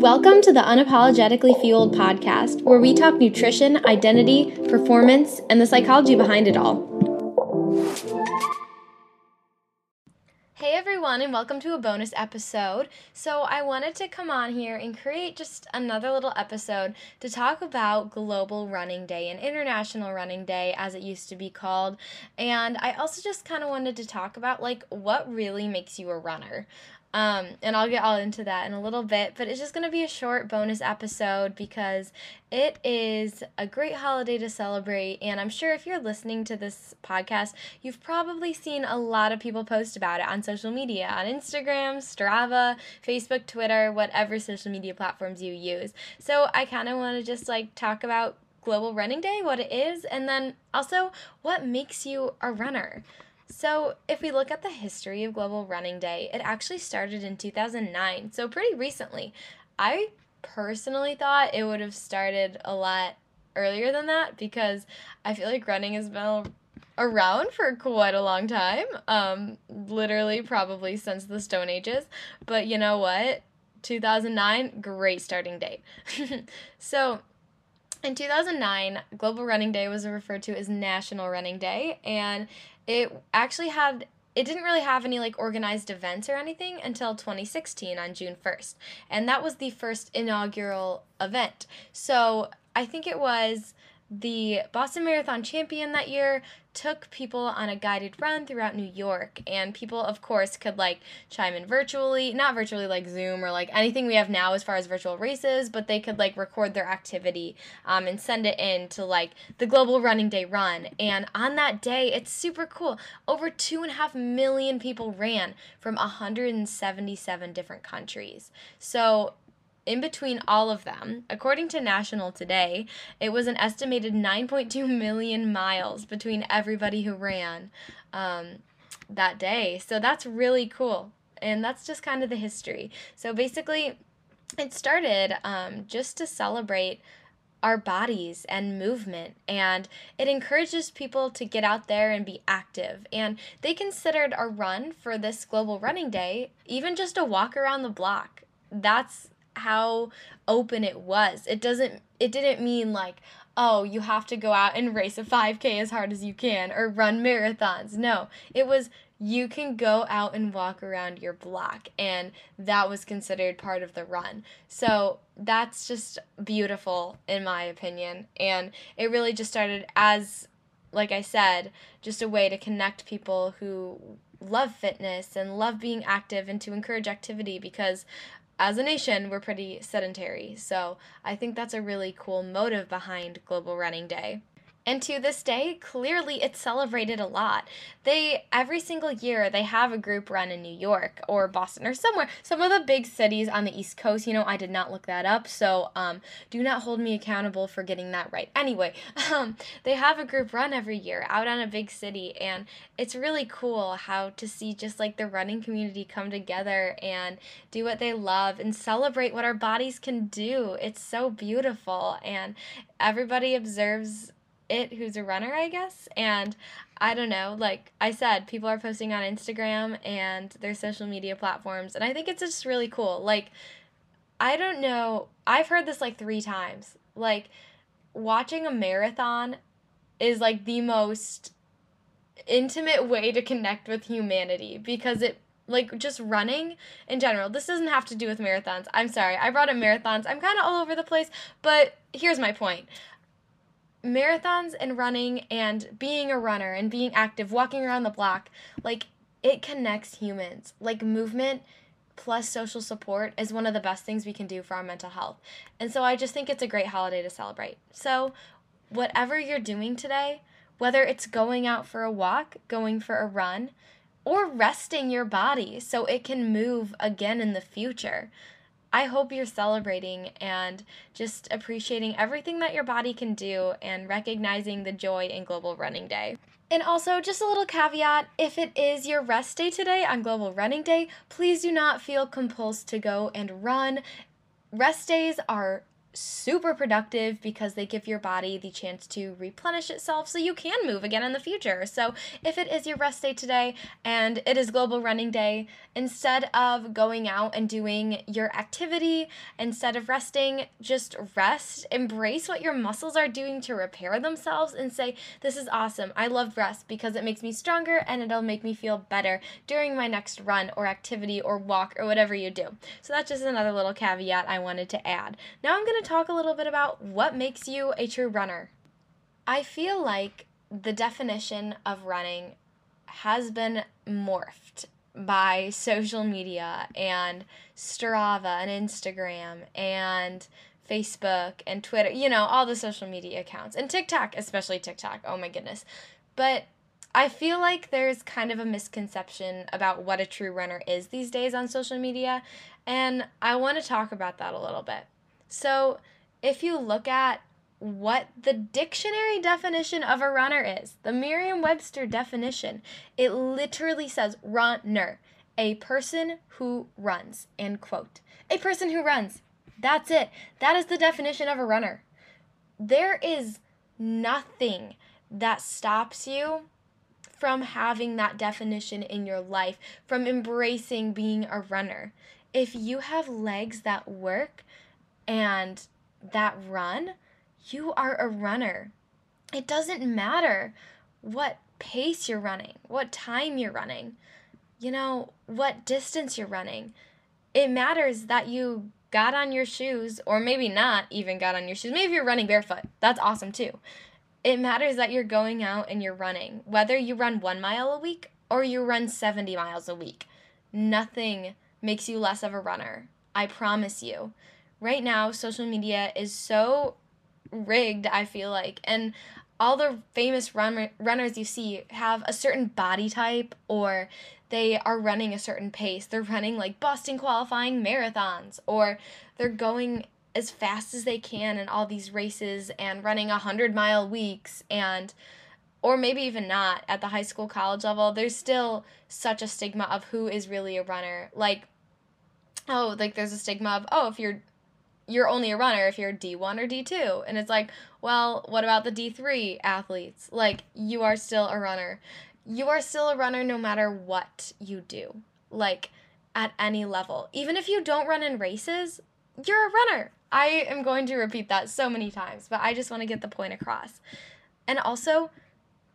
Welcome to the Unapologetically Fueled podcast, where we talk nutrition, identity, performance, and the psychology behind it all. Hey everyone, and welcome to a bonus episode. So, I wanted to come on here and create just another little episode to talk about Global Running Day and International Running Day, as it used to be called. And I also just kind of wanted to talk about like what really makes you a runner. Um, and I'll get all into that in a little bit, but it's just going to be a short bonus episode because it is a great holiday to celebrate. And I'm sure if you're listening to this podcast, you've probably seen a lot of people post about it on social media on Instagram, Strava, Facebook, Twitter, whatever social media platforms you use. So I kind of want to just like talk about Global Running Day, what it is, and then also what makes you a runner. So, if we look at the history of Global Running Day, it actually started in 2009, so pretty recently. I personally thought it would have started a lot earlier than that because I feel like running has been around for quite a long time. Um, literally, probably since the Stone Ages. But you know what? 2009, great starting date. so, in 2009, Global Running Day was referred to as National Running Day, and it actually had it didn't really have any like organized events or anything until 2016 on June 1st. And that was the first inaugural event. So, I think it was the Boston Marathon champion that year took people on a guided run throughout New York. And people, of course, could like chime in virtually, not virtually like Zoom or like anything we have now as far as virtual races, but they could like record their activity um, and send it in to like the Global Running Day run. And on that day, it's super cool. Over two and a half million people ran from 177 different countries. So in between all of them, according to National Today, it was an estimated 9.2 million miles between everybody who ran um, that day. So that's really cool. And that's just kind of the history. So basically, it started um, just to celebrate our bodies and movement and it encourages people to get out there and be active and they considered a run for this global running day even just a walk around the block that's how open it was. It doesn't it didn't mean like, oh, you have to go out and race a 5k as hard as you can or run marathons. No. It was you can go out and walk around your block and that was considered part of the run. So, that's just beautiful in my opinion and it really just started as like I said, just a way to connect people who love fitness and love being active and to encourage activity because as a nation, we're pretty sedentary. So I think that's a really cool motive behind Global Running Day. And to this day, clearly it's celebrated a lot. They every single year they have a group run in New York or Boston or somewhere. Some of the big cities on the East Coast, you know, I did not look that up, so um, do not hold me accountable for getting that right. Anyway, um, they have a group run every year out on a big city, and it's really cool how to see just like the running community come together and do what they love and celebrate what our bodies can do. It's so beautiful, and everybody observes it who's a runner, I guess. And I don't know, like I said, people are posting on Instagram and their social media platforms, and I think it's just really cool. Like, I don't know, I've heard this like three times. Like, watching a marathon is like the most intimate way to connect with humanity because it like just running in general. This doesn't have to do with marathons. I'm sorry. I brought up marathons. I'm kind of all over the place, but here's my point marathons and running and being a runner and being active, walking around the block, like it connects humans. Like movement plus social support is one of the best things we can do for our mental health. And so I just think it's a great holiday to celebrate. So, whatever you're doing today, whether it's going out for a walk, going for a run, or resting your body so it can move again in the future. I hope you're celebrating and just appreciating everything that your body can do and recognizing the joy in Global Running Day. And also, just a little caveat if it is your rest day today on Global Running Day, please do not feel compulsed to go and run. Rest days are super productive because they give your body the chance to replenish itself so you can move again in the future. So, if it is your rest day today and it is Global Running Day, instead of going out and doing your activity, instead of resting, just rest, embrace what your muscles are doing to repair themselves, and say, This is awesome. I love rest because it makes me stronger and it'll make me feel better during my next run or activity or walk or whatever you do. So, that's just another little caveat I wanted to add. Now, I'm going to talk a little bit about what makes you a true runner. I feel like the definition of running has been morphed by social media and Strava and Instagram and Facebook and Twitter, you know, all the social media accounts and TikTok, especially TikTok. Oh my goodness. But I feel like there's kind of a misconception about what a true runner is these days on social media, and I want to talk about that a little bit. So, if you look at what the dictionary definition of a runner is, the Merriam Webster definition, it literally says runner, a person who runs, end quote. A person who runs. That's it. That is the definition of a runner. There is nothing that stops you from having that definition in your life, from embracing being a runner. If you have legs that work and that run, you are a runner. It doesn't matter what pace you're running, what time you're running, you know, what distance you're running. It matters that you got on your shoes, or maybe not even got on your shoes. Maybe you're running barefoot. That's awesome too. It matters that you're going out and you're running, whether you run one mile a week or you run 70 miles a week. Nothing makes you less of a runner. I promise you right now social media is so rigged, I feel like. And all the famous run- runners you see have a certain body type or they are running a certain pace. They're running like Boston qualifying marathons or they're going as fast as they can in all these races and running a 100 mile weeks and or maybe even not at the high school college level there's still such a stigma of who is really a runner like oh like there's a stigma of oh if you're you're only a runner if you're D1 or D2. And it's like, well, what about the D3 athletes? Like, you are still a runner. You are still a runner no matter what you do, like, at any level. Even if you don't run in races, you're a runner. I am going to repeat that so many times, but I just want to get the point across. And also,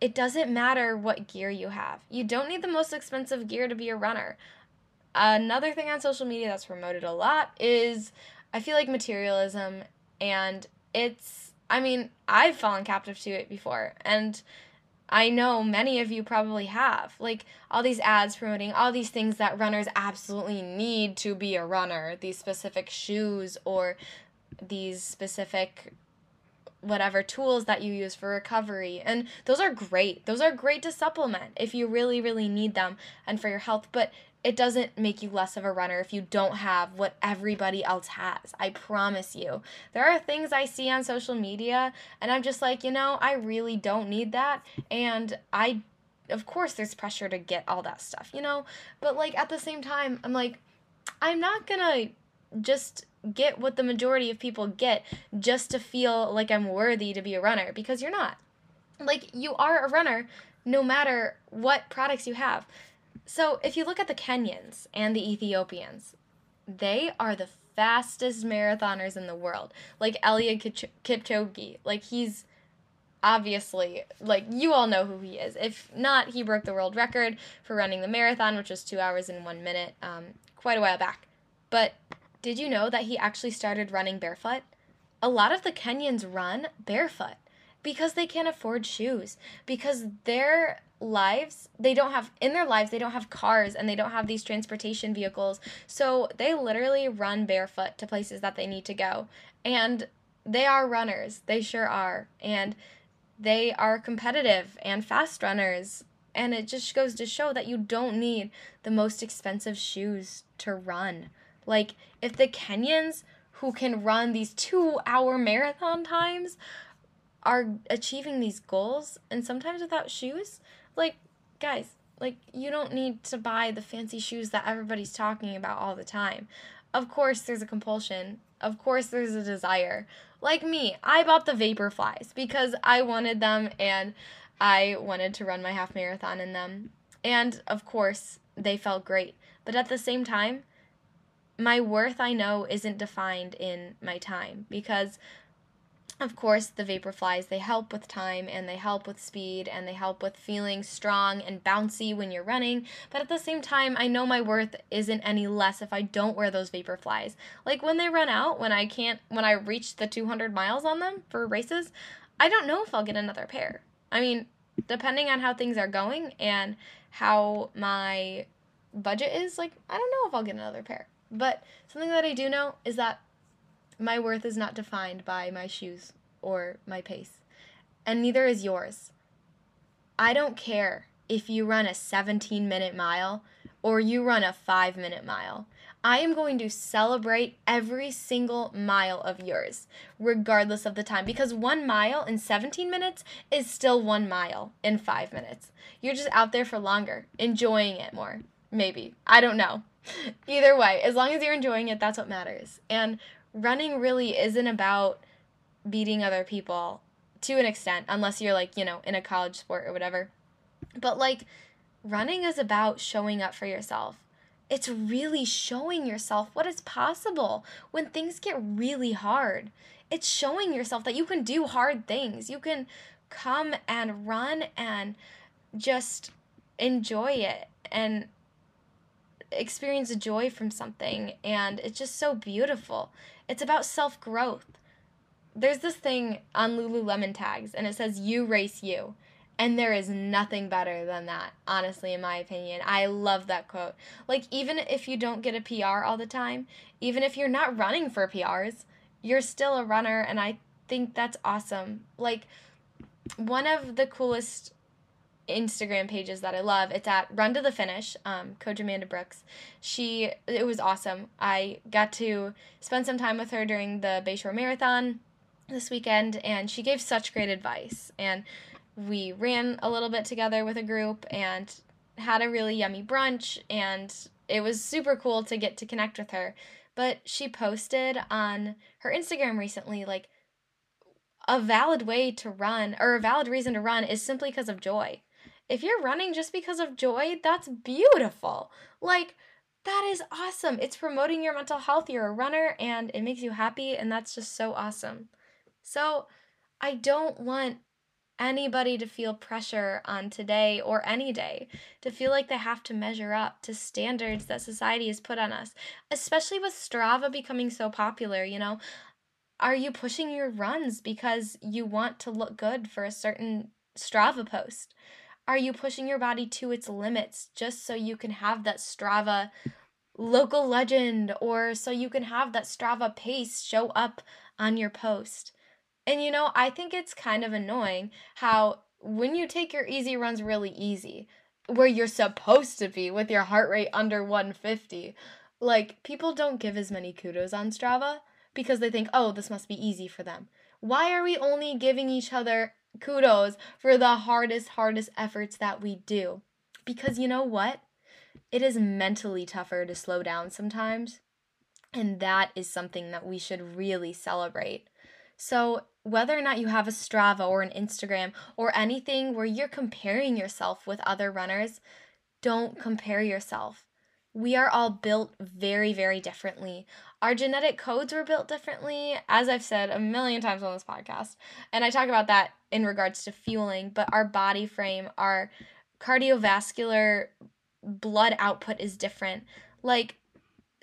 it doesn't matter what gear you have. You don't need the most expensive gear to be a runner. Another thing on social media that's promoted a lot is I feel like materialism and it's I mean, I've fallen captive to it before and I know many of you probably have. Like all these ads promoting all these things that runners absolutely need to be a runner, these specific shoes or these specific whatever tools that you use for recovery. And those are great. Those are great to supplement if you really, really need them and for your health. But it doesn't make you less of a runner if you don't have what everybody else has. I promise you. There are things I see on social media and I'm just like, you know, I really don't need that. And I, of course, there's pressure to get all that stuff, you know? But like at the same time, I'm like, I'm not gonna just get what the majority of people get just to feel like I'm worthy to be a runner because you're not. Like, you are a runner no matter what products you have. So, if you look at the Kenyans and the Ethiopians, they are the fastest marathoners in the world. Like Eliud Kipchoge, like he's obviously like you all know who he is. If not, he broke the world record for running the marathon, which was two hours and one minute, um, quite a while back. But did you know that he actually started running barefoot? A lot of the Kenyans run barefoot because they can't afford shoes because their lives they don't have in their lives they don't have cars and they don't have these transportation vehicles. So they literally run barefoot to places that they need to go. And they are runners. They sure are. And they are competitive and fast runners. And it just goes to show that you don't need the most expensive shoes to run. Like if the kenyans who can run these two hour marathon times are achieving these goals and sometimes without shoes, like guys, like you don't need to buy the fancy shoes that everybody's talking about all the time. of course there's a compulsion. Of course there's a desire. Like me, I bought the Vaporflies because I wanted them and I wanted to run my half marathon in them. And of course, they felt great. But at the same time, my worth I know isn't defined in my time because of course, the Vaporflies, they help with time and they help with speed and they help with feeling strong and bouncy when you're running. But at the same time, I know my worth isn't any less if I don't wear those Vaporflies. Like when they run out, when I can't, when I reach the 200 miles on them for races, I don't know if I'll get another pair. I mean, depending on how things are going and how my budget is, like, I don't know if I'll get another pair. But something that I do know is that my worth is not defined by my shoes or my pace, and neither is yours. I don't care if you run a 17 minute mile or you run a 5 minute mile. I am going to celebrate every single mile of yours, regardless of the time, because one mile in 17 minutes is still one mile in five minutes. You're just out there for longer, enjoying it more. Maybe. I don't know. Either way, as long as you're enjoying it, that's what matters. And running really isn't about beating other people to an extent, unless you're like, you know, in a college sport or whatever. But like, running is about showing up for yourself. It's really showing yourself what is possible when things get really hard. It's showing yourself that you can do hard things. You can come and run and just enjoy it and experience joy from something. And it's just so beautiful. It's about self growth. There's this thing on Lululemon tags, and it says, You race you. And there is nothing better than that, honestly, in my opinion. I love that quote. Like, even if you don't get a PR all the time, even if you're not running for PRs, you're still a runner, and I think that's awesome. Like, one of the coolest Instagram pages that I love. It's at Run to the Finish, um, Coach Amanda Brooks. She, it was awesome. I got to spend some time with her during the Bayshore Marathon this weekend, and she gave such great advice. And we ran a little bit together with a group and had a really yummy brunch, and it was super cool to get to connect with her. But she posted on her Instagram recently, like, a valid way to run or a valid reason to run is simply because of joy if you're running just because of joy, that's beautiful. Like, that is awesome. It's promoting your mental health. You're a runner and it makes you happy, and that's just so awesome. So, I don't want anybody to feel pressure on today or any day to feel like they have to measure up to standards that society has put on us, especially with Strava becoming so popular, you know. Are you pushing your runs because you want to look good for a certain Strava post? Are you pushing your body to its limits just so you can have that Strava local legend or so you can have that Strava pace show up on your post? And you know, I think it's kind of annoying how when you take your easy runs really easy, where you're supposed to be with your heart rate under 150, like people don't give as many kudos on Strava because they think, oh, this must be easy for them. Why are we only giving each other kudos for the hardest, hardest efforts that we do. Because you know what? It is mentally tougher to slow down sometimes. And that is something that we should really celebrate. So, whether or not you have a Strava or an Instagram or anything where you're comparing yourself with other runners, don't compare yourself. We are all built very, very differently. Our genetic codes were built differently, as I've said a million times on this podcast. And I talk about that in regards to fueling, but our body frame, our cardiovascular blood output is different. Like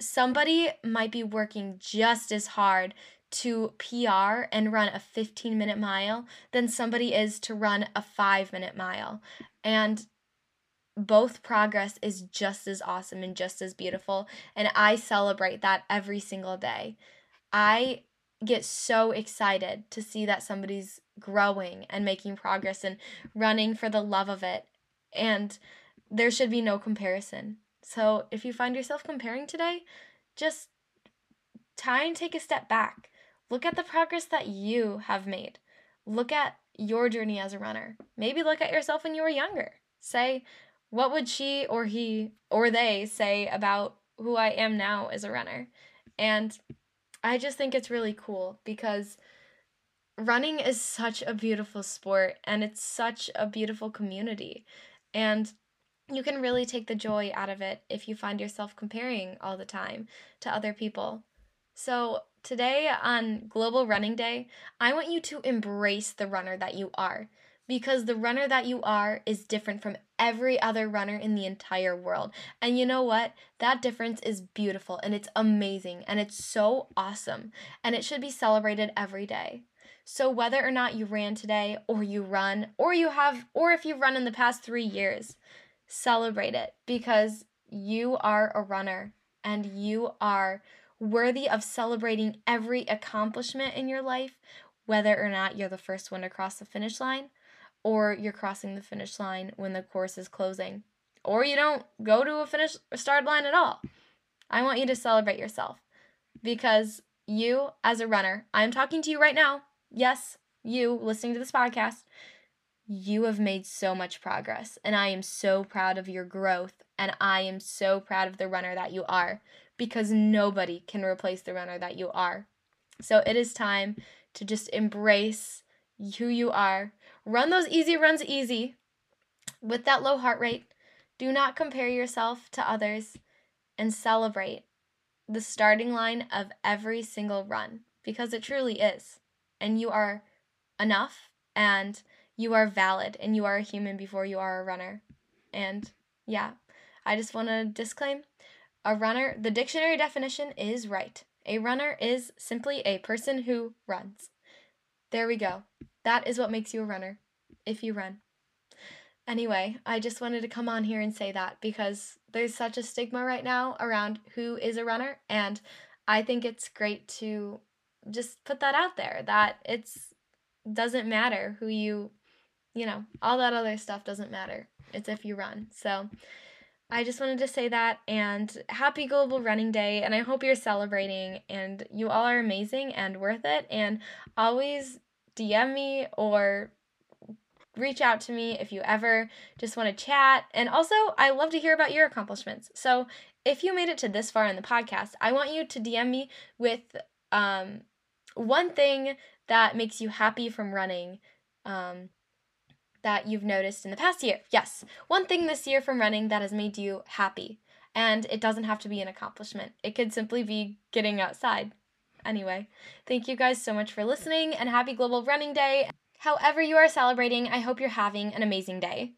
somebody might be working just as hard to PR and run a 15 minute mile than somebody is to run a 5 minute mile. And both progress is just as awesome and just as beautiful. And I celebrate that every single day. I get so excited to see that somebody's growing and making progress and running for the love of it. And there should be no comparison. So if you find yourself comparing today, just try and take a step back. Look at the progress that you have made. Look at your journey as a runner. Maybe look at yourself when you were younger. Say, what would she or he or they say about who I am now as a runner? And I just think it's really cool because running is such a beautiful sport and it's such a beautiful community. And you can really take the joy out of it if you find yourself comparing all the time to other people. So, today on Global Running Day, I want you to embrace the runner that you are because the runner that you are is different from every other runner in the entire world. And you know what? That difference is beautiful and it's amazing and it's so awesome and it should be celebrated every day. So whether or not you ran today or you run or you have or if you've run in the past 3 years, celebrate it because you are a runner and you are worthy of celebrating every accomplishment in your life, whether or not you're the first one to cross the finish line or you're crossing the finish line when the course is closing, or you don't go to a finish start line at all. I want you to celebrate yourself because you, as a runner, I'm talking to you right now. Yes, you listening to this podcast, you have made so much progress, and I am so proud of your growth, and I am so proud of the runner that you are because nobody can replace the runner that you are. So it is time to just embrace who you are. Run those easy runs easy with that low heart rate. Do not compare yourself to others and celebrate the starting line of every single run because it truly is. And you are enough and you are valid and you are a human before you are a runner. And yeah, I just want to disclaim a runner, the dictionary definition is right. A runner is simply a person who runs. There we go. That is what makes you a runner, if you run. Anyway, I just wanted to come on here and say that because there's such a stigma right now around who is a runner, and I think it's great to just put that out there that it's doesn't matter who you you know, all that other stuff doesn't matter. It's if you run. So I just wanted to say that and happy Global Running Day. And I hope you're celebrating and you all are amazing and worth it. And always DM me or reach out to me if you ever just want to chat. And also, I love to hear about your accomplishments. So if you made it to this far in the podcast, I want you to DM me with um, one thing that makes you happy from running. Um, that you've noticed in the past year. Yes, one thing this year from running that has made you happy. And it doesn't have to be an accomplishment, it could simply be getting outside. Anyway, thank you guys so much for listening and happy Global Running Day. However, you are celebrating, I hope you're having an amazing day.